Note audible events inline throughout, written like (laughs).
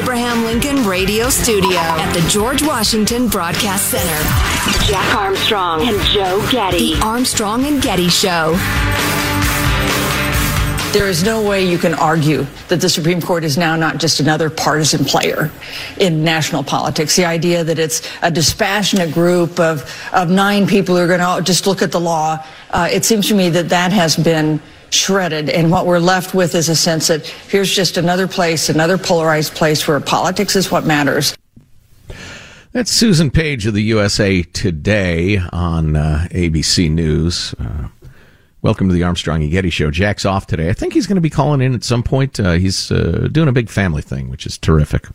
Abraham Lincoln Radio Studio at the George Washington Broadcast Center, Jack Armstrong and Joe Getty. The Armstrong and Getty Show. There is no way you can argue that the Supreme Court is now not just another partisan player in national politics. The idea that it's a dispassionate group of, of nine people who are going to just look at the law, uh, it seems to me that that has been shredded. And what we're left with is a sense that here's just another place, another polarized place where politics is what matters. That's Susan Page of the USA Today on uh, ABC News. Uh, welcome to the Armstrong and Getty Show. Jack's off today. I think he's going to be calling in at some point. Uh, he's uh, doing a big family thing, which is terrific.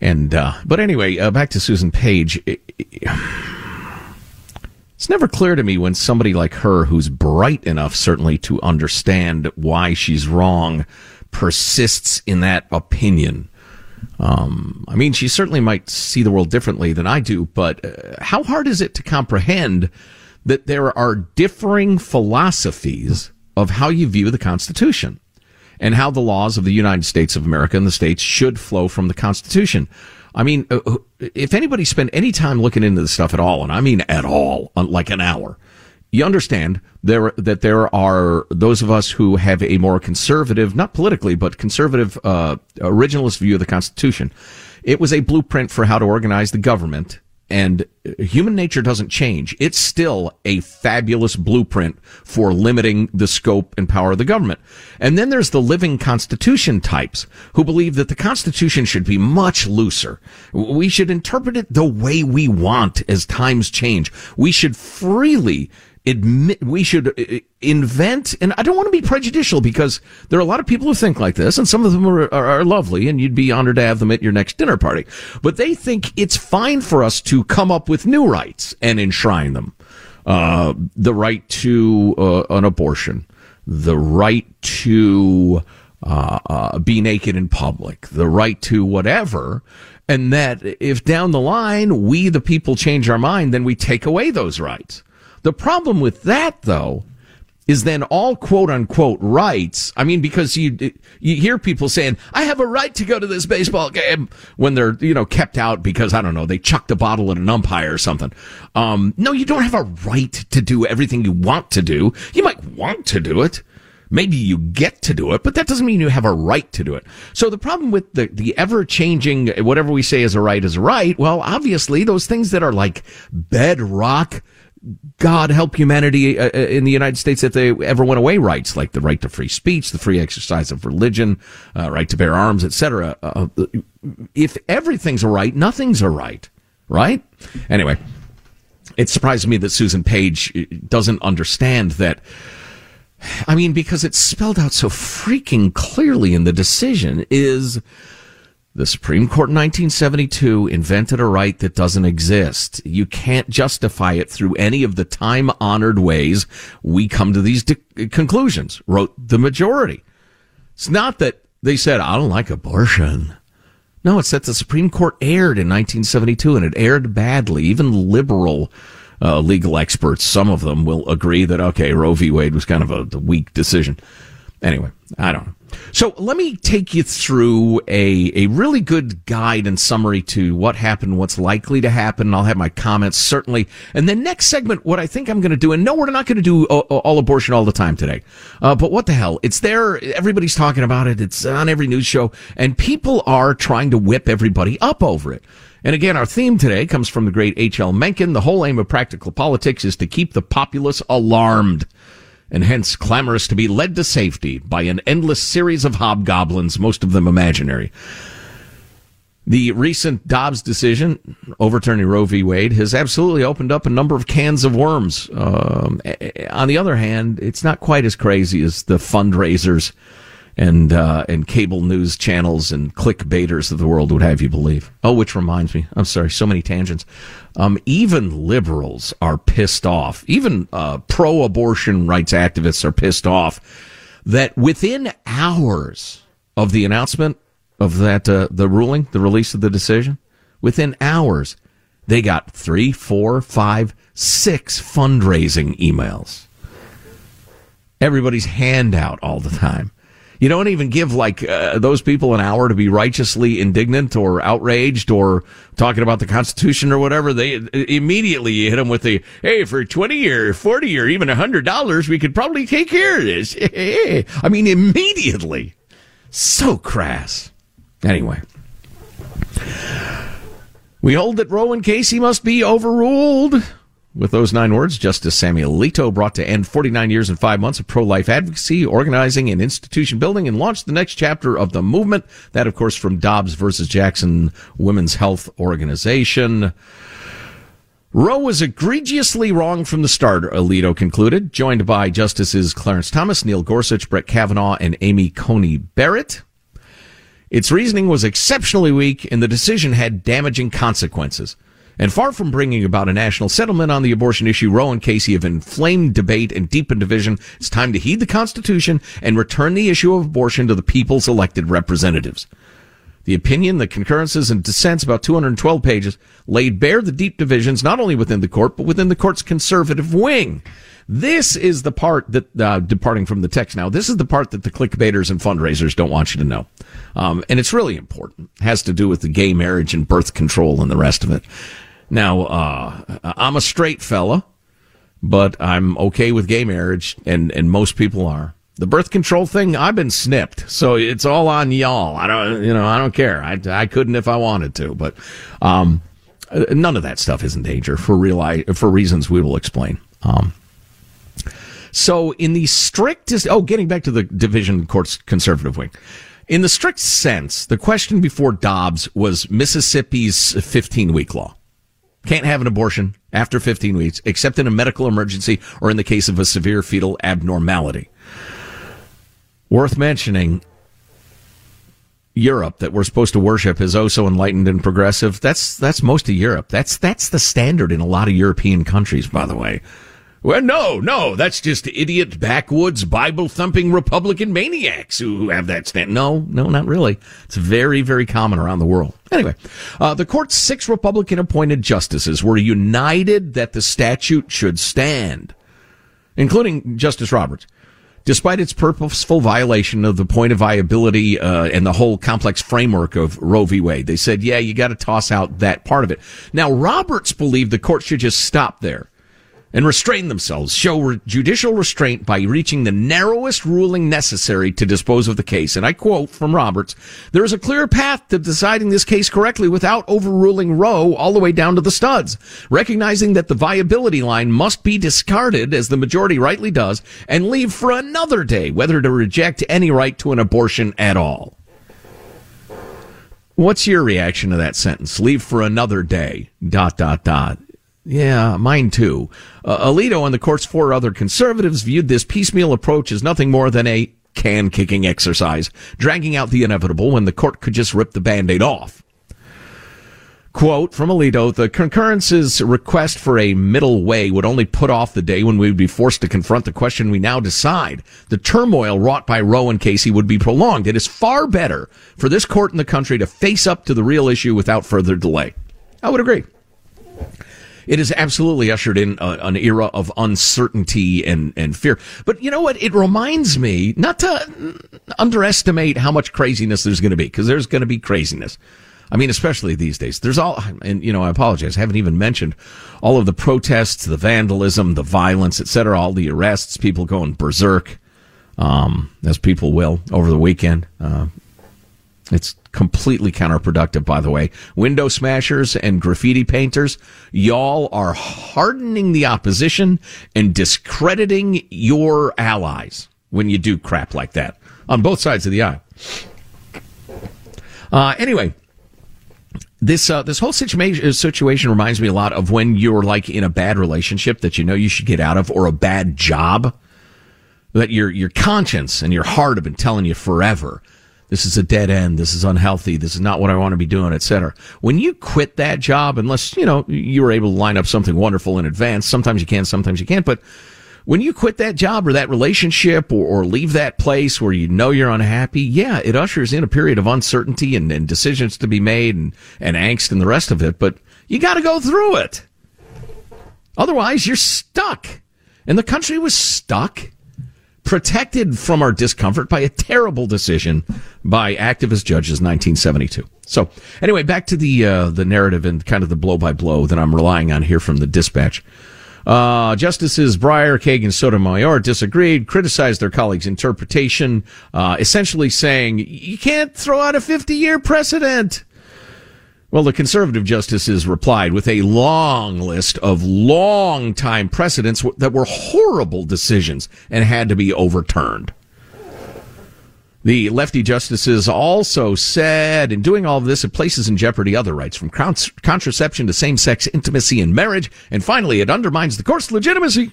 And uh, but anyway, uh, back to Susan Page. It's never clear to me when somebody like her, who's bright enough certainly to understand why she's wrong, persists in that opinion. Um, I mean, she certainly might see the world differently than I do, but uh, how hard is it to comprehend that there are differing philosophies of how you view the Constitution and how the laws of the United States of America and the states should flow from the Constitution? I mean, uh, uh, if anybody spent any time looking into this stuff at all, and I mean at all, like an hour, you understand there that there are those of us who have a more conservative, not politically, but conservative, uh, originalist view of the Constitution. It was a blueprint for how to organize the government and human nature doesn't change. It's still a fabulous blueprint for limiting the scope and power of the government. And then there's the living constitution types who believe that the constitution should be much looser. We should interpret it the way we want as times change. We should freely admit we should uh, invent and i don't want to be prejudicial because there are a lot of people who think like this and some of them are, are, are, lovely and you'd be honored to have them at your next dinner party. But they think it's fine for us to come up with new rights and enshrine them. Uh, the right to uh, an abortion the right to uh, uh be naked in public the right to whatever and that if down the line we the people change our mind then we take away those rights the problem with that, though, is then all quote unquote rights. I mean, because you you hear people saying, "I have a right to go to this baseball game" when they're you know kept out because I don't know they chucked a bottle at an umpire or something. Um, no, you don't have a right to do everything you want to do. You might want to do it, Maybe you get to do it, but that doesn't mean you have a right to do it. So the problem with the, the ever changing, whatever we say is a right is a right, well, obviously those things that are like bedrock, God help humanity uh, uh, in the United States if they ever went away rights, like the right to free speech, the free exercise of religion, uh, right to bear arms, etc. Uh, if everything's a right, nothing's a right, right? Anyway, it surprises me that Susan Page uh, doesn't understand that I mean, because it's spelled out so freaking clearly in the decision is the Supreme Court in 1972 invented a right that doesn't exist. You can't justify it through any of the time honored ways we come to these de- conclusions, wrote the majority. It's not that they said, I don't like abortion. No, it's that the Supreme Court erred in 1972 and it erred badly. Even liberal uh, legal experts, some of them will agree that, okay, Roe v. Wade was kind of a, weak decision. Anyway, I don't know. So let me take you through a, a really good guide and summary to what happened, what's likely to happen. I'll have my comments certainly. And then next segment, what I think I'm going to do, and no, we're not going to do all, abortion all the time today. Uh, but what the hell? It's there. Everybody's talking about it. It's on every news show and people are trying to whip everybody up over it. And again, our theme today comes from the great H.L. Mencken. The whole aim of practical politics is to keep the populace alarmed and hence clamorous to be led to safety by an endless series of hobgoblins, most of them imaginary. The recent Dobbs decision overturning Roe v. Wade has absolutely opened up a number of cans of worms. Um, on the other hand, it's not quite as crazy as the fundraisers and uh, and cable news channels and clickbaiters of the world would have you believe. Oh, which reminds me, I'm sorry, so many tangents. Um, even liberals are pissed off. Even uh, pro-abortion rights activists are pissed off that within hours of the announcement of that uh, the ruling, the release of the decision, within hours they got three, four, five, six fundraising emails. Everybody's handout all the time. You don't even give like uh, those people an hour to be righteously indignant or outraged or talking about the Constitution or whatever. They immediately hit them with the, hey, for 20 or 40 or even $100, we could probably take care of this. (laughs) I mean, immediately. So crass. Anyway. We hold that Roe and Casey must be overruled. With those nine words, Justice Samuel Alito brought to end 49 years and five months of pro-life advocacy, organizing, and institution building, and launched the next chapter of the movement. That, of course, from Dobbs versus Jackson Women's Health Organization. Roe was egregiously wrong from the start, Alito concluded, joined by Justices Clarence Thomas, Neil Gorsuch, Brett Kavanaugh, and Amy Coney Barrett. Its reasoning was exceptionally weak, and the decision had damaging consequences. And far from bringing about a national settlement on the abortion issue, Roe and Casey have inflamed debate and deepened division. It's time to heed the Constitution and return the issue of abortion to the people's elected representatives. The opinion, the concurrences, and dissents, about 212 pages, laid bare the deep divisions not only within the court, but within the court's conservative wing. This is the part that, uh, departing from the text now, this is the part that the clickbaiters and fundraisers don't want you to know. Um, and it's really important. It has to do with the gay marriage and birth control and the rest of it. Now, uh, I'm a straight fella, but I'm okay with gay marriage, and, and most people are. The birth control thing, I've been snipped, so it's all on y'all. I don't, you know, I don't care. I, I couldn't if I wanted to, but um, none of that stuff is in danger for real for reasons we will explain. Um, so, in the strictest, oh, getting back to the division court's conservative wing. In the strict sense, the question before Dobbs was Mississippi's 15 week law. Can't have an abortion after 15 weeks, except in a medical emergency or in the case of a severe fetal abnormality. Worth mentioning, Europe that we're supposed to worship is oh so enlightened and progressive. That's that's most of Europe. That's that's the standard in a lot of European countries, by the way. Well, no, no, that's just idiot backwoods Bible thumping Republican maniacs who have that stand. No, no, not really. It's very, very common around the world. Anyway, uh, the court's six Republican appointed justices were united that the statute should stand, including Justice Roberts. Despite its purposeful violation of the point of viability uh, and the whole complex framework of Roe v. Wade, they said, "Yeah, you got to toss out that part of it." Now, Roberts believed the court should just stop there and restrain themselves, show re- judicial restraint by reaching the narrowest ruling necessary to dispose of the case. And I quote from Roberts, there is a clear path to deciding this case correctly without overruling Roe all the way down to the studs, recognizing that the viability line must be discarded as the majority rightly does and leave for another day whether to reject any right to an abortion at all. What's your reaction to that sentence? Leave for another day. Dot, dot, dot. Yeah, mine too. Uh, Alito and the court's four other conservatives viewed this piecemeal approach as nothing more than a can kicking exercise, dragging out the inevitable when the court could just rip the band aid off. Quote from Alito, the concurrence's request for a middle way would only put off the day when we would be forced to confront the question we now decide. The turmoil wrought by Roe and Casey would be prolonged. It is far better for this court in the country to face up to the real issue without further delay. I would agree it has absolutely ushered in a, an era of uncertainty and, and fear. But you know what? It reminds me not to underestimate how much craziness there's going to be because there's going to be craziness. I mean, especially these days. There's all, and you know, I apologize. I haven't even mentioned all of the protests, the vandalism, the violence, etc. All the arrests, people going berserk, um, as people will over the weekend. Uh, it's completely counterproductive, by the way. Window smashers and graffiti painters, y'all are hardening the opposition and discrediting your allies when you do crap like that on both sides of the aisle. Uh, anyway, this uh, this whole situation situation reminds me a lot of when you're like in a bad relationship that you know you should get out of, or a bad job that your your conscience and your heart have been telling you forever this is a dead end. This is unhealthy. This is not what I want to be doing, etc. When you quit that job, unless, you know, you were able to line up something wonderful in advance, sometimes you can, sometimes you can't, but when you quit that job or that relationship or, or leave that place where you know you're unhappy, yeah, it ushers in a period of uncertainty and, and decisions to be made and, and angst and the rest of it, but you got to go through it. Otherwise, you're stuck. And the country was stuck protected from our discomfort by a terrible decision by activist judges 1972. So anyway, back to the uh, the narrative and kind of the blow by blow that I'm relying on here from the dispatch. Uh, Justices Breyer, Kagan, Sotomayor disagreed, criticized their colleagues' interpretation, uh, essentially saying you can't throw out a 50 year precedent. Well, the conservative justices replied with a long list of long time precedents that were horrible decisions and had to be overturned. The lefty justices also said, in doing all of this, it places in jeopardy other rights, from contraception to same-sex intimacy and marriage, and finally, it undermines the court's legitimacy.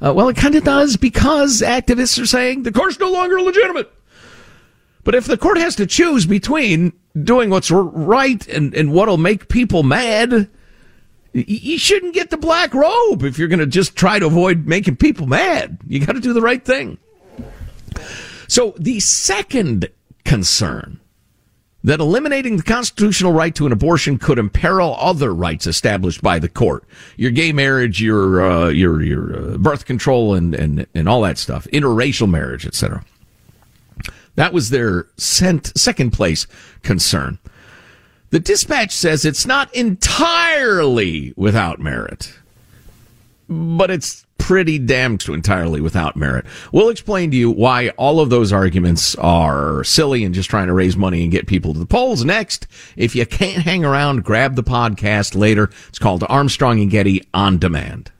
Uh, well, it kind of does because activists are saying the court's no longer legitimate. But if the court has to choose between doing what's right and, and what'll make people mad, you shouldn't get the black robe if you're going to just try to avoid making people mad. You got to do the right thing. So the second concern that eliminating the constitutional right to an abortion could imperil other rights established by the court, your gay marriage, your uh, your your uh, birth control, and and and all that stuff, interracial marriage, etc. That was their cent- second place concern. The dispatch says it's not entirely without merit, but it's pretty damn entirely without merit. We'll explain to you why all of those arguments are silly and just trying to raise money and get people to the polls next. If you can't hang around, grab the podcast later. It's called Armstrong and Getty on Demand.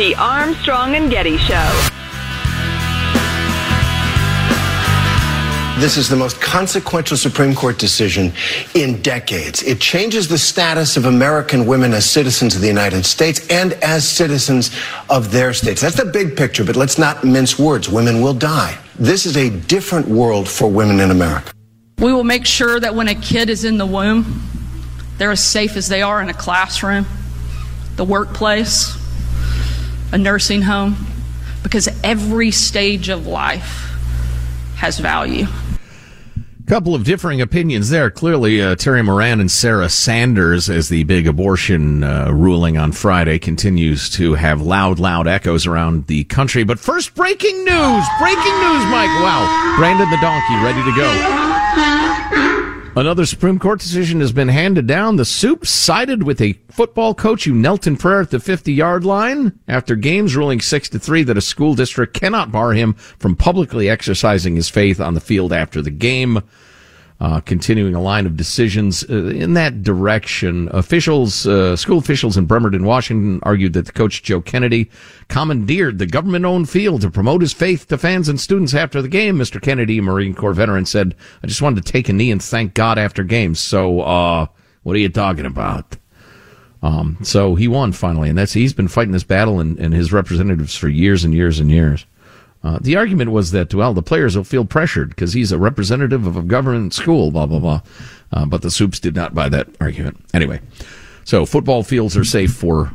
The Armstrong and Getty Show. This is the most consequential Supreme Court decision in decades. It changes the status of American women as citizens of the United States and as citizens of their states. That's the big picture, but let's not mince words. Women will die. This is a different world for women in America. We will make sure that when a kid is in the womb, they're as safe as they are in a classroom, the workplace, a nursing home, because every stage of life has value. couple of differing opinions there. Clearly, uh, Terry Moran and Sarah Sanders, as the big abortion uh, ruling on Friday continues to have loud, loud echoes around the country. But first, breaking news! Breaking news, Mike! Wow. Brandon the donkey, ready to go. Another Supreme Court decision has been handed down. The Soup sided with a football coach who knelt in prayer at the 50 yard line after games ruling 6 to 3 that a school district cannot bar him from publicly exercising his faith on the field after the game uh, continuing a line of decisions uh, in that direction. Officials, uh, school officials in Bremerton, Washington, argued that the coach Joe Kennedy commandeered the government-owned field to promote his faith to fans and students after the game. Mr. Kennedy, Marine Corps veteran, said, "I just wanted to take a knee and thank God after games." So, uh, what are you talking about? Um, so he won finally, and that's he's been fighting this battle and, and his representatives for years and years and years. Uh, the argument was that, well, the players will feel pressured because he's a representative of a government school, blah, blah, blah. Uh, but the Supes did not buy that argument. Anyway, so football fields are safe for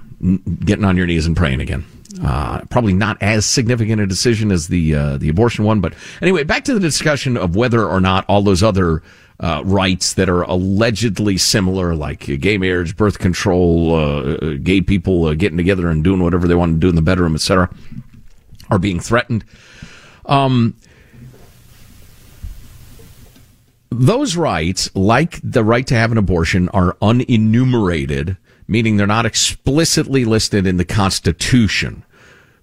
getting on your knees and praying again. Uh, probably not as significant a decision as the uh, the abortion one, but anyway, back to the discussion of whether or not all those other uh, rights that are allegedly similar, like gay marriage, birth control, uh, gay people getting together and doing whatever they want to do in the bedroom, etc are being threatened. Um, those rights, like the right to have an abortion, are unenumerated, meaning they're not explicitly listed in the Constitution.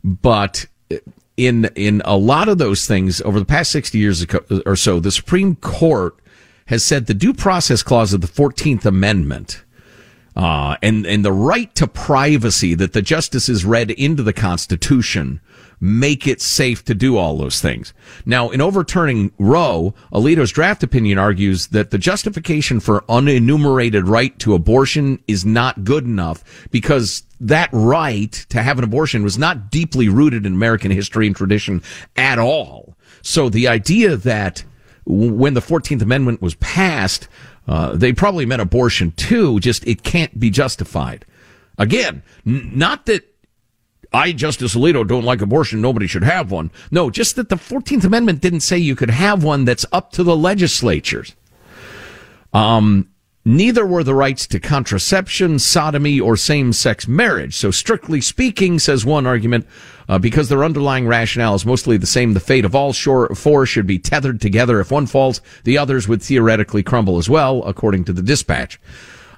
But in in a lot of those things, over the past sixty years or so, the Supreme Court has said the due process clause of the Fourteenth Amendment uh, and and the right to privacy that the justices read into the Constitution make it safe to do all those things. Now, in overturning Roe, Alito's draft opinion argues that the justification for unenumerated right to abortion is not good enough because that right to have an abortion was not deeply rooted in American history and tradition at all. So the idea that when the 14th Amendment was passed, uh, they probably meant abortion too, just it can't be justified. Again, n- not that I, Justice Alito, don't like abortion. Nobody should have one. No, just that the 14th Amendment didn't say you could have one that's up to the legislatures. Um, neither were the rights to contraception, sodomy, or same-sex marriage. So strictly speaking, says one argument, uh, because their underlying rationale is mostly the same, the fate of all four should be tethered together. If one falls, the others would theoretically crumble as well, according to the dispatch.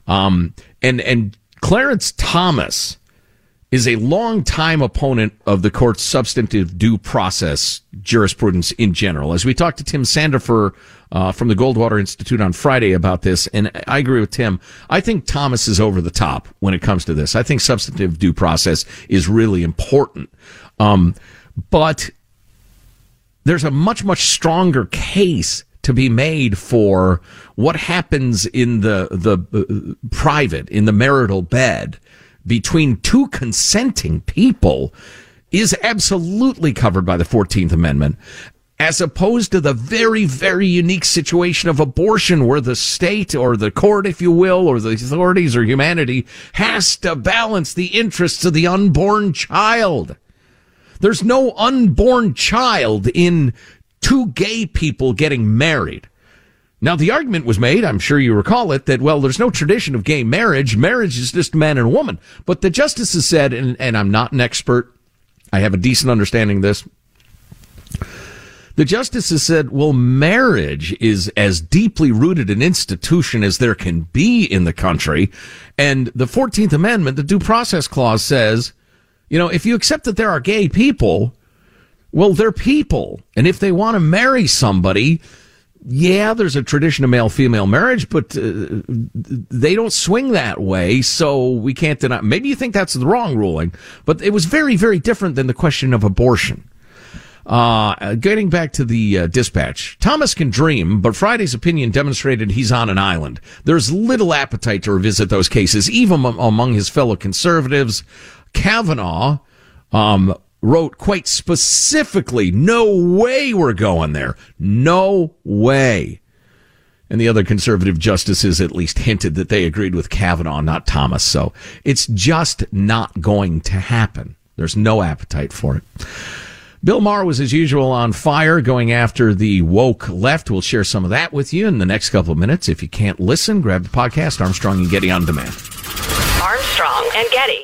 Um, and, and Clarence Thomas, is a long-time opponent of the court's substantive due process jurisprudence in general. As we talked to Tim Sandefur uh, from the Goldwater Institute on Friday about this, and I agree with Tim. I think Thomas is over the top when it comes to this. I think substantive due process is really important. Um, but there's a much, much stronger case to be made for what happens in the the uh, private in the marital bed between two consenting people is absolutely covered by the 14th Amendment, as opposed to the very, very unique situation of abortion where the state or the court, if you will, or the authorities or humanity has to balance the interests of the unborn child. There's no unborn child in two gay people getting married. Now, the argument was made, I'm sure you recall it, that, well, there's no tradition of gay marriage. Marriage is just man and woman. But the justices said, and, and I'm not an expert, I have a decent understanding of this. The justices said, well, marriage is as deeply rooted an institution as there can be in the country. And the 14th Amendment, the due process clause says, you know, if you accept that there are gay people, well, they're people. And if they want to marry somebody, yeah, there's a tradition of male female marriage, but uh, they don't swing that way, so we can't deny. Maybe you think that's the wrong ruling, but it was very, very different than the question of abortion. Uh, getting back to the uh, dispatch, Thomas can dream, but Friday's opinion demonstrated he's on an island. There's little appetite to revisit those cases, even among his fellow conservatives. Kavanaugh um, wrote quite specifically, no way we're going there. No way. And the other conservative justices at least hinted that they agreed with Kavanaugh, not Thomas. So it's just not going to happen. There's no appetite for it. Bill Maher was, as usual, on fire going after the woke left. We'll share some of that with you in the next couple of minutes. If you can't listen, grab the podcast Armstrong and Getty on demand. Armstrong and Getty.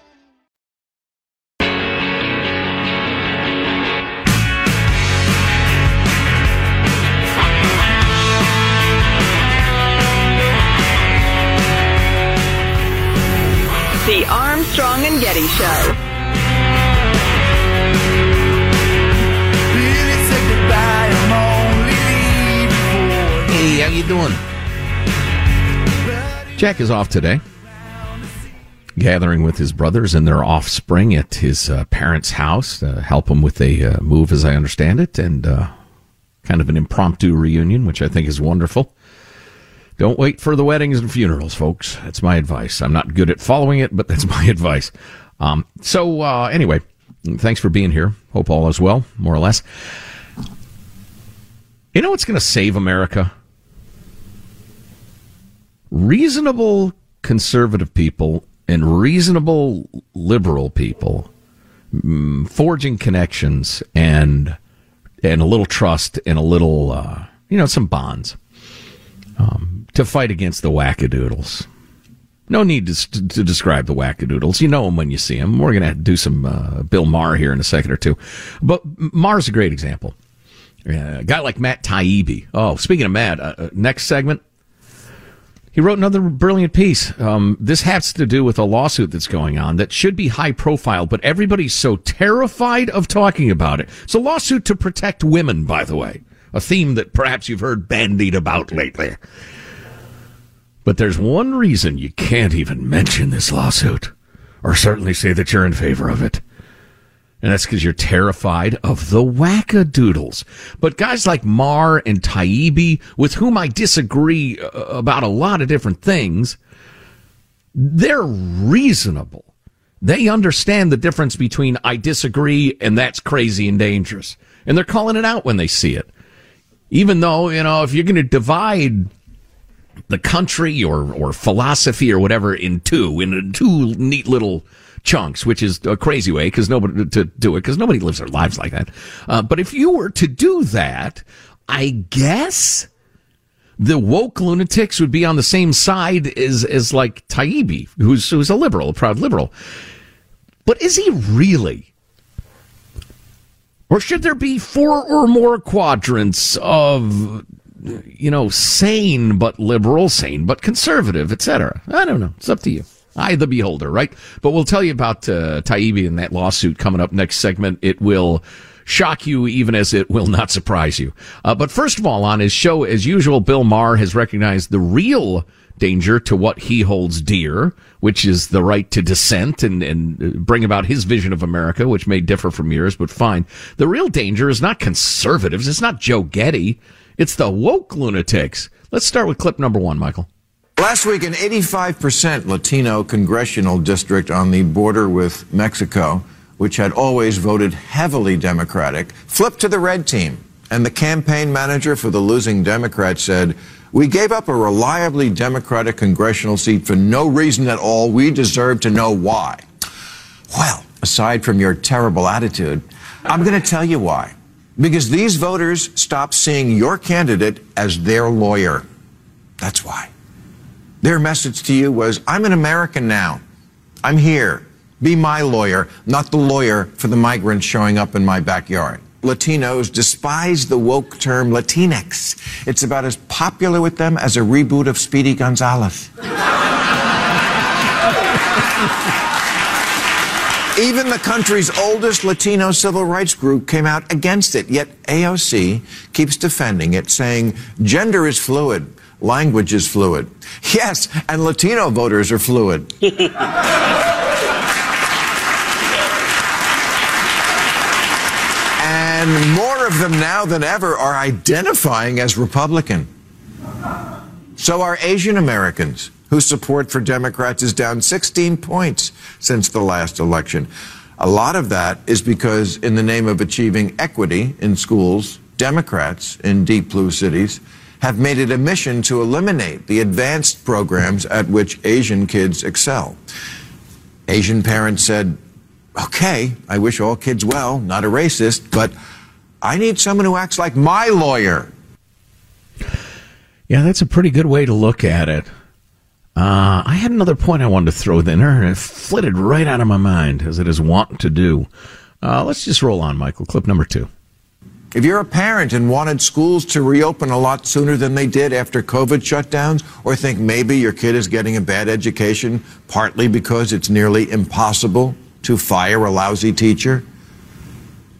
Armstrong and Getty Show. Hey, how you doing? Jack is off today, gathering with his brothers and their offspring at his uh, parents' house to help him with a uh, move, as I understand it, and uh, kind of an impromptu reunion, which I think is wonderful. Don't wait for the weddings and funerals, folks. That's my advice. I'm not good at following it, but that's (laughs) my advice. Um, so, uh, anyway, thanks for being here. Hope all is well, more or less. You know what's going to save America? Reasonable conservative people and reasonable liberal people mm, forging connections and and a little trust and a little uh, you know some bonds um, to fight against the wackadoodles. No need to, to, describe the wackadoodles. You know them when you see them. We're going to do some uh, Bill Maher here in a second or two. But Maher's a great example. Uh, a guy like Matt Taibbi. Oh, speaking of Matt, uh, next segment. He wrote another brilliant piece. Um, this has to do with a lawsuit that's going on that should be high profile, but everybody's so terrified of talking about it. It's a lawsuit to protect women, by the way a theme that perhaps you've heard bandied about lately. But there's one reason you can't even mention this lawsuit. or certainly say that you're in favor of it. And that's because you're terrified of the wackadoodles. But guys like Maher and Taibbi, with whom I disagree uh, about a lot of different things, they're reasonable. They understand the difference between I disagree and that's crazy and dangerous. And they're calling it out when they see it. Even though, you know, if you're going to divide the country or, or philosophy or whatever in two, in two neat little chunks, which is a crazy way because nobody to do it because nobody lives their lives like that. Uh, but if you were to do that, I guess the woke lunatics would be on the same side as as like Taibbi, who's who's a liberal, a proud liberal. But is he really? Or should there be four or more quadrants of you know, sane but liberal, sane but conservative, etc. I don't know. It's up to you. I, the beholder, right? But we'll tell you about uh, Taibbi and that lawsuit coming up next segment. It will shock you even as it will not surprise you. Uh, but first of all, on his show, as usual, Bill Maher has recognized the real danger to what he holds dear, which is the right to dissent and, and bring about his vision of America, which may differ from yours, but fine. The real danger is not conservatives. It's not Joe Getty. It's the woke lunatics. Let's start with clip number one, Michael. Last week, an 85% Latino congressional district on the border with Mexico, which had always voted heavily Democratic, flipped to the red team. And the campaign manager for the losing Democrat said, We gave up a reliably Democratic congressional seat for no reason at all. We deserve to know why. Well, aside from your terrible attitude, I'm going to tell you why. Because these voters stopped seeing your candidate as their lawyer. That's why. Their message to you was, I'm an American now. I'm here. Be my lawyer, not the lawyer for the migrants showing up in my backyard. Latinos despise the woke term Latinx. It's about as popular with them as a reboot of Speedy Gonzales. (laughs) Even the country's oldest Latino civil rights group came out against it, yet AOC keeps defending it, saying gender is fluid language is fluid. (laughs) Yes, and Latino voters are fluid. (laughs) and more of them now than ever are identifying as Republican. So are Asian Americans, whose support for Democrats is down 16 points since the last election. A lot of that is because, in the name of achieving equity in schools, Democrats in deep blue cities have made it a mission to eliminate the advanced programs at which Asian kids excel. Asian parents said, okay, I wish all kids well, not a racist, but I need someone who acts like my lawyer. Yeah, that's a pretty good way to look at it. Uh, I had another point I wanted to throw in there, and it flitted right out of my mind, as it is wont to do. Uh, let's just roll on, Michael. Clip number two. If you're a parent and wanted schools to reopen a lot sooner than they did after COVID shutdowns, or think maybe your kid is getting a bad education partly because it's nearly impossible to fire a lousy teacher,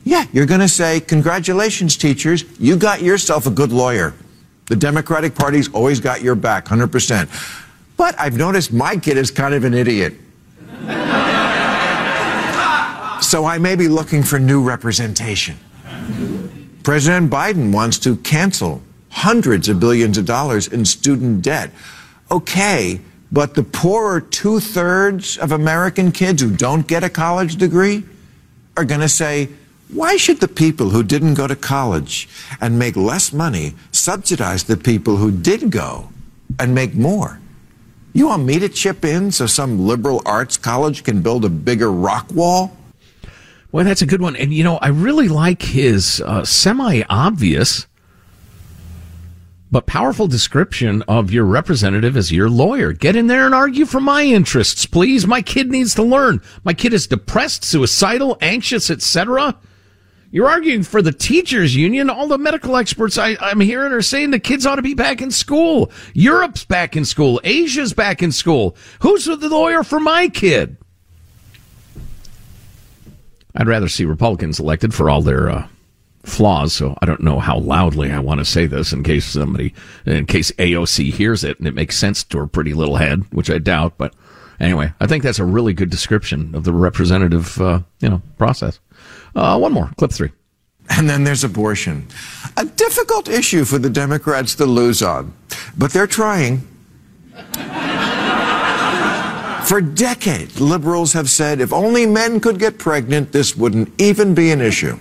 yeah, you're going to say, Congratulations, teachers, you got yourself a good lawyer. The Democratic Party's always got your back, 100%. But I've noticed my kid is kind of an idiot. so I may be looking for new representation. President Biden wants to cancel hundreds of billions of dollars in student debt. Okay, but the poorer two thirds of American kids who don't get a college degree are going to say, why should the people who didn't go to college and make less money subsidize the people who did go and make more? You want me to chip in so some liberal arts college can build a bigger rock wall? Well, that's a good one. And, you know, I really like his uh, semi obvious but powerful description of your representative as your lawyer. Get in there and argue for my interests, please. My kid needs to learn. My kid is depressed, suicidal, anxious, etc. You're arguing for the teachers union. All the medical experts I, I'm hearing are saying the kids ought to be back in school. Europe's back in school. Asia's back in school. Who's the lawyer for my kid? I'd rather see Republicans elected for all their uh, flaws. So I don't know how loudly I want to say this in case somebody, in case AOC hears it and it makes sense to her pretty little head, which I doubt. But Anyway, I think that's a really good description of the representative, uh, you know, process. Uh, one more, clip three. And then there's abortion. A difficult issue for the Democrats to lose on, but they're trying. (laughs) For decades, liberals have said if only men could get pregnant, this wouldn't even be an issue.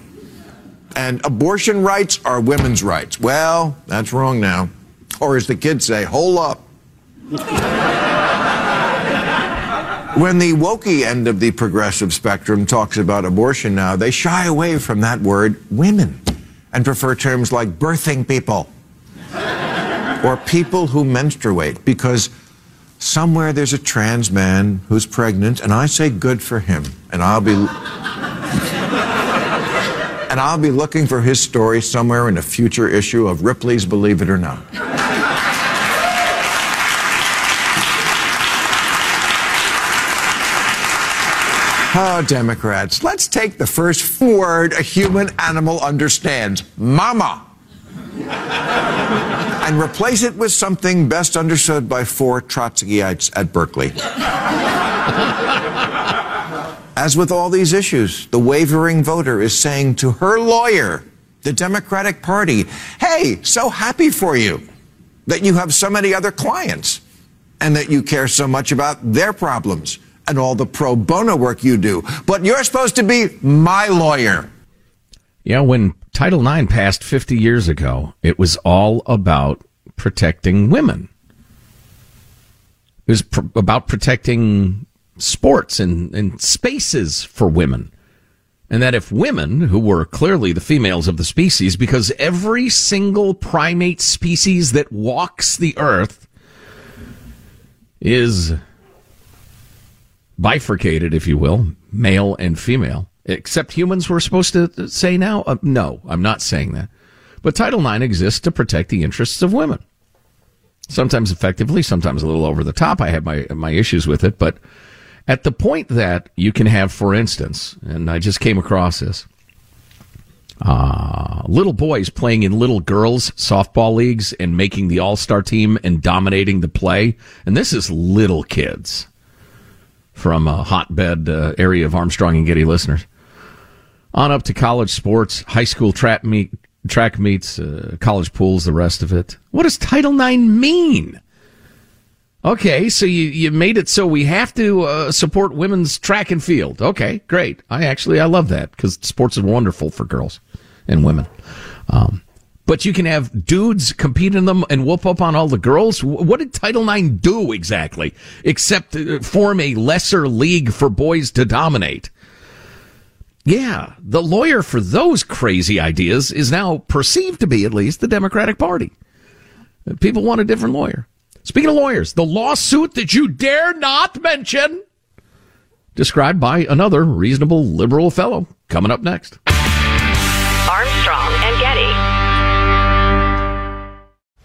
And abortion rights are women's rights. Well, that's wrong now. Or as the kids say, hold up. (laughs) when the wokey end of the progressive spectrum talks about abortion now, they shy away from that word women and prefer terms like birthing people or people who menstruate because somewhere there's a trans man who's pregnant, and I say good for him. And I'll be. and I'll be looking for his story somewhere in a future issue of Ripley's Believe It or Not. Oh, Democrats, let's take the first word a human animal understands. Mama. (laughs) And replace it with something best understood by four Trotskyites at Berkeley. (laughs) As with all these issues, the wavering voter is saying to her lawyer, the Democratic Party, hey, so happy for you that you have so many other clients and that you care so much about their problems and all the pro bono work you do. But you're supposed to be my lawyer. Yeah, when Title IX passed 50 years ago, it was all about protecting women. It was pr- about protecting sports and, and spaces for women. And that if women, who were clearly the females of the species, because every single primate species that walks the earth is bifurcated, if you will, male and female. Except humans were supposed to say now? Uh, no, I'm not saying that. But Title IX exists to protect the interests of women. Sometimes effectively, sometimes a little over the top. I have my, my issues with it. But at the point that you can have, for instance, and I just came across this, uh, little boys playing in little girls softball leagues and making the all star team and dominating the play. And this is little kids from a hotbed uh, area of Armstrong and Getty listeners. On up to college sports, high school track meet, track meets, uh, college pools, the rest of it. What does Title IX mean? Okay, so you, you made it so we have to uh, support women's track and field. Okay, great. I actually I love that because sports is wonderful for girls and women. Um, but you can have dudes compete in them and whoop up on all the girls. What did Title IX do exactly, except uh, form a lesser league for boys to dominate? Yeah, the lawyer for those crazy ideas is now perceived to be, at least, the Democratic Party. People want a different lawyer. Speaking of lawyers, the lawsuit that you dare not mention, described by another reasonable liberal fellow, coming up next.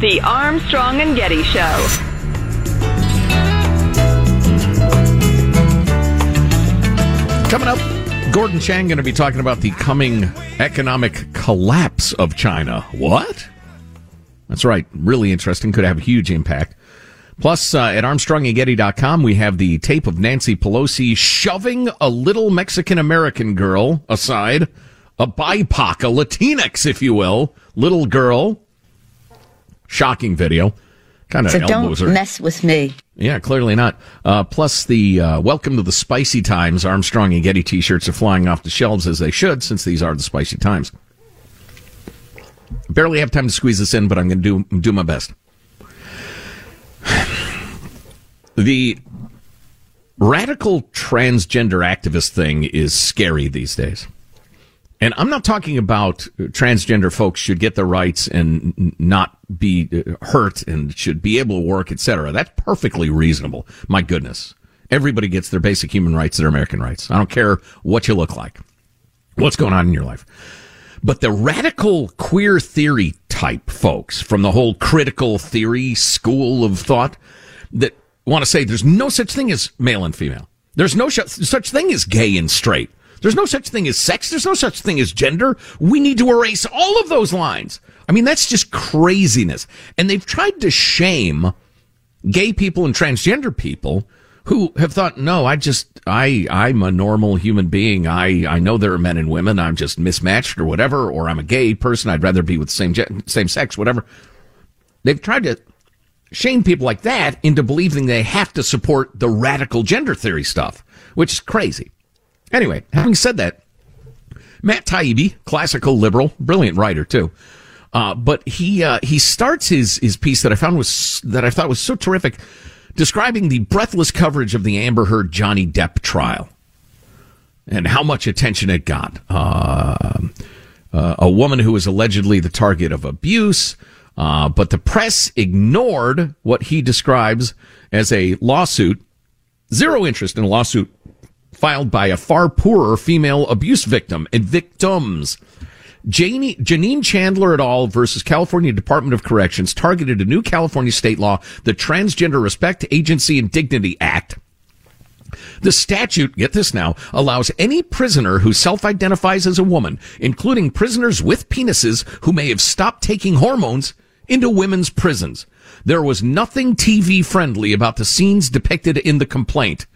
The Armstrong and Getty Show. Coming up, Gordon Chang going to be talking about the coming economic collapse of China. What? That's right. Really interesting. Could have a huge impact. Plus, uh, at ArmstrongandGetty.com, we have the tape of Nancy Pelosi shoving a little Mexican American girl aside, a BIPOC, a Latinx, if you will, little girl. Shocking video. Kind of so don't her. mess with me. Yeah, clearly not. Uh, plus, the uh, Welcome to the Spicy Times Armstrong and Getty t shirts are flying off the shelves as they should, since these are the spicy times. Barely have time to squeeze this in, but I'm going to do, do my best. The radical transgender activist thing is scary these days. And I'm not talking about transgender folks should get their rights and not be uh, hurt and should be able to work, etc. That's perfectly reasonable. My goodness. Everybody gets their basic human rights, their American rights. I don't care what you look like, what's going on in your life. But the radical queer theory type folks from the whole critical theory school of thought that want to say there's no such thing as male and female. There's no sh- such thing as gay and straight. There's no such thing as sex. There's no such thing as gender. We need to erase all of those lines. I mean, that's just craziness. And they've tried to shame gay people and transgender people who have thought, no, I just, I, I'm a normal human being. I, I know there are men and women. I'm just mismatched or whatever, or I'm a gay person. I'd rather be with same, same sex, whatever. They've tried to shame people like that into believing they have to support the radical gender theory stuff, which is crazy. Anyway, having said that, Matt Taibbi, classical liberal, brilliant writer too. Uh, but he uh, he starts his his piece that I found was that I thought was so terrific, describing the breathless coverage of the Amber Heard Johnny Depp trial and how much attention it got. Uh, uh, a woman who was allegedly the target of abuse, uh, but the press ignored what he describes as a lawsuit. Zero interest in a lawsuit filed by a far poorer female abuse victim and victims. Janie, Janine Chandler et al. versus California Department of Corrections targeted a new California state law, the Transgender Respect Agency and Dignity Act. The statute, get this now, allows any prisoner who self-identifies as a woman, including prisoners with penises who may have stopped taking hormones, into women's prisons. There was nothing TV friendly about the scenes depicted in the complaint.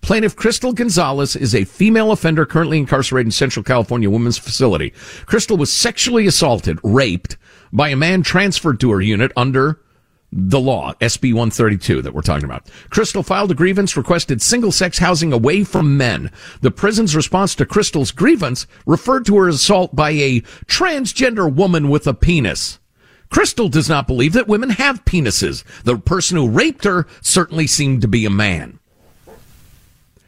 Plaintiff Crystal Gonzalez is a female offender currently incarcerated in Central California Women's Facility. Crystal was sexually assaulted, raped by a man transferred to her unit under the law, SB 132 that we're talking about. Crystal filed a grievance, requested single sex housing away from men. The prison's response to Crystal's grievance referred to her assault by a transgender woman with a penis. Crystal does not believe that women have penises. The person who raped her certainly seemed to be a man.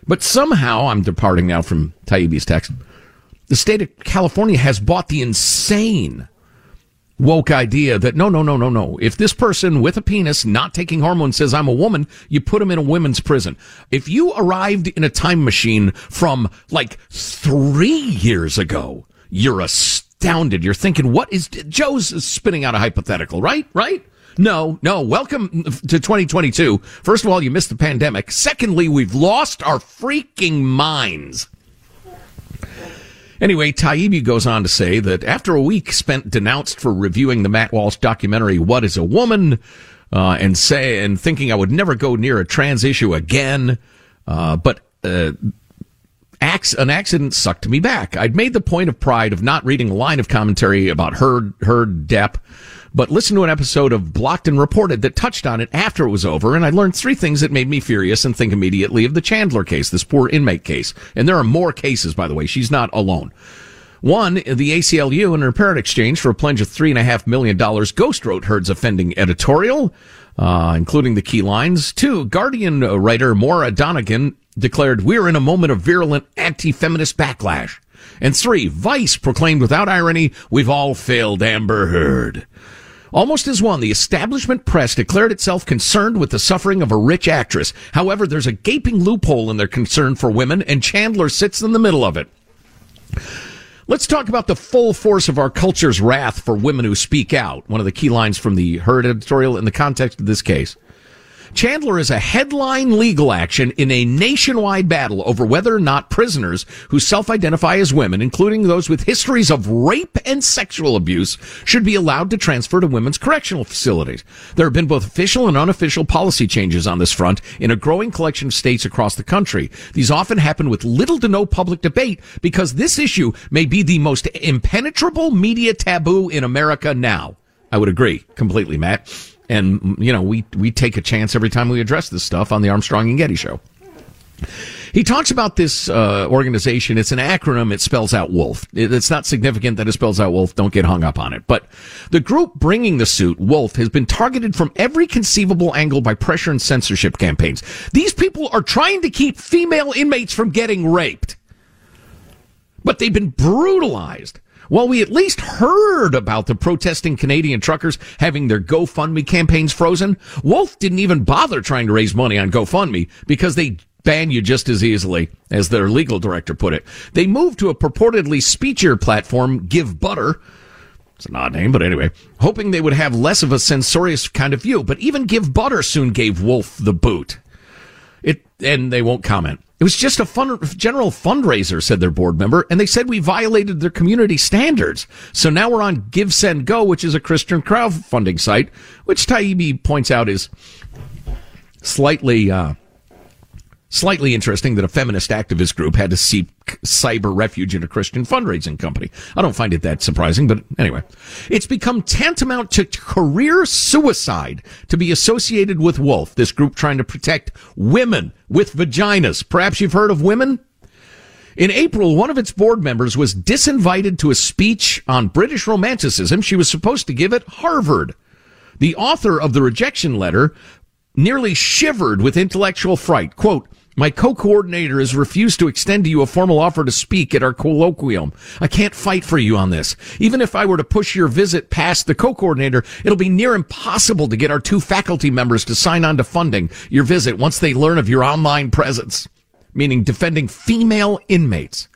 But somehow, I'm departing now from Taibbi's text, the state of California has bought the insane woke idea that no, no, no, no, no. If this person with a penis not taking hormones says I'm a woman, you put them in a women's prison. If you arrived in a time machine from like three years ago, you're astounded. You're thinking, what is Joe's spinning out a hypothetical, right? Right? No, no. Welcome to 2022. First of all, you missed the pandemic. Secondly, we've lost our freaking minds. Anyway, Taibbi goes on to say that after a week spent denounced for reviewing the Matt Walsh documentary, What is a Woman? Uh, and say, and thinking I would never go near a trans issue again. Uh, but, uh, an accident sucked me back. I'd made the point of pride of not reading a line of commentary about her, her Depp but listened to an episode of Blocked and Reported that touched on it after it was over, and I learned three things that made me furious and think immediately of the Chandler case, this poor inmate case. And there are more cases, by the way. She's not alone. One, the ACLU in her parent exchange for a pledge of three and a half million dollars ghost wrote Heard's offending editorial, uh, including the key lines. Two, Guardian writer Moira Donegan declared, we're in a moment of virulent anti-feminist backlash. And three, Vice proclaimed without irony, we've all failed Amber Heard. Almost as one, the establishment press declared itself concerned with the suffering of a rich actress. However, there's a gaping loophole in their concern for women, and Chandler sits in the middle of it. Let's talk about the full force of our culture's wrath for women who speak out. One of the key lines from the Heard editorial in the context of this case. Chandler is a headline legal action in a nationwide battle over whether or not prisoners who self-identify as women, including those with histories of rape and sexual abuse, should be allowed to transfer to women's correctional facilities. There have been both official and unofficial policy changes on this front in a growing collection of states across the country. These often happen with little to no public debate because this issue may be the most impenetrable media taboo in America now. I would agree completely, Matt. And, you know, we, we take a chance every time we address this stuff on the Armstrong and Getty show. He talks about this uh, organization. It's an acronym. It spells out Wolf. It's not significant that it spells out Wolf. Don't get hung up on it. But the group bringing the suit, Wolf, has been targeted from every conceivable angle by pressure and censorship campaigns. These people are trying to keep female inmates from getting raped. But they've been brutalized. Well, we at least heard about the protesting Canadian truckers having their GoFundMe campaigns frozen. Wolf didn't even bother trying to raise money on GoFundMe because they ban you just as easily, as their legal director put it. They moved to a purportedly speechier platform, Givebutter. It's an odd name, but anyway, hoping they would have less of a censorious kind of view. But even Givebutter soon gave Wolf the boot. It, and they won't comment. It was just a fun, general fundraiser, said their board member, and they said we violated their community standards. So now we're on GiveSendGo, which is a Christian crowdfunding site, which Taibbi points out is slightly uh, Slightly interesting that a feminist activist group had to seek cyber refuge in a Christian fundraising company. I don't find it that surprising, but anyway. It's become tantamount to career suicide to be associated with Wolf, this group trying to protect women with vaginas. Perhaps you've heard of women? In April, one of its board members was disinvited to a speech on British romanticism she was supposed to give at Harvard. The author of the rejection letter nearly shivered with intellectual fright. Quote, my co-coordinator has refused to extend to you a formal offer to speak at our colloquium. I can't fight for you on this. Even if I were to push your visit past the co-coordinator, it'll be near impossible to get our two faculty members to sign on to funding your visit once they learn of your online presence, meaning defending female inmates.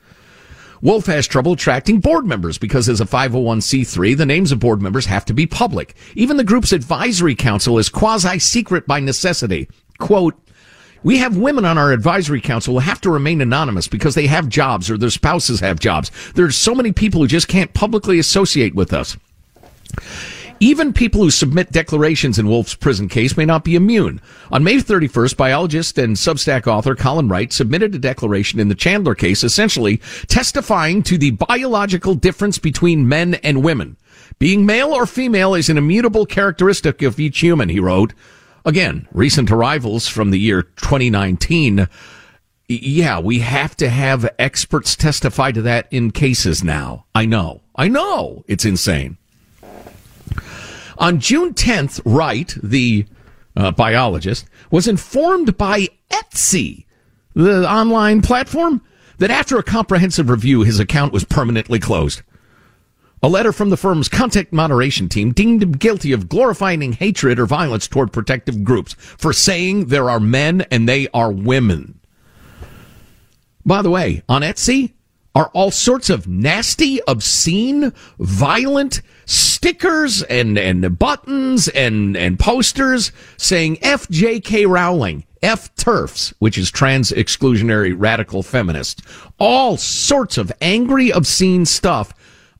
Wolf has trouble attracting board members because as a 501c3, the names of board members have to be public. Even the group's advisory council is quasi-secret by necessity. Quote, we have women on our advisory council who have to remain anonymous because they have jobs or their spouses have jobs. There's so many people who just can't publicly associate with us. Even people who submit declarations in Wolf's prison case may not be immune. On May 31st, biologist and Substack author Colin Wright submitted a declaration in the Chandler case, essentially testifying to the biological difference between men and women. Being male or female is an immutable characteristic of each human, he wrote. Again, recent arrivals from the year 2019. Yeah, we have to have experts testify to that in cases now. I know. I know. It's insane. On June 10th, Wright, the uh, biologist, was informed by Etsy, the online platform, that after a comprehensive review, his account was permanently closed. A letter from the firm's content moderation team deemed him guilty of glorifying hatred or violence toward protective groups for saying there are men and they are women. By the way, on Etsy are all sorts of nasty, obscene, violent stickers and, and buttons and, and posters saying FJK Rowling, F TERFs, which is trans exclusionary radical feminist. All sorts of angry, obscene stuff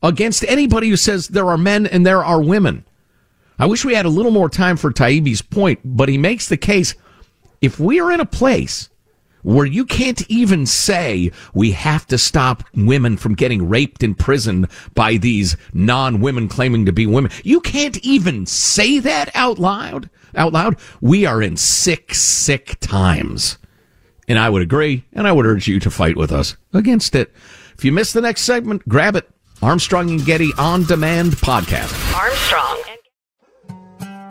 against anybody who says there are men and there are women. I wish we had a little more time for Taibbi's point, but he makes the case if we are in a place where you can't even say we have to stop women from getting raped in prison by these non-women claiming to be women. You can't even say that out loud. Out loud. We are in sick, sick times. And I would agree, and I would urge you to fight with us against it. If you miss the next segment, grab it. Armstrong and Getty on demand podcast. Armstrong.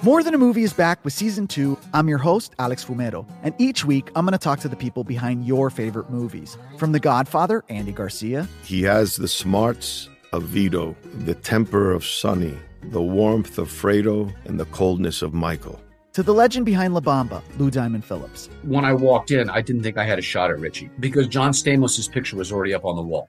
More Than a Movie is back with season two. I'm your host, Alex Fumero, and each week I'm going to talk to the people behind your favorite movies. From The Godfather, Andy Garcia, He has the smarts of Vito, the temper of Sonny, the warmth of Fredo, and the coldness of Michael. to the legend behind La Bamba, Lou Diamond Phillips. When I walked in, I didn't think I had a shot at Richie because John Stamos' picture was already up on the wall.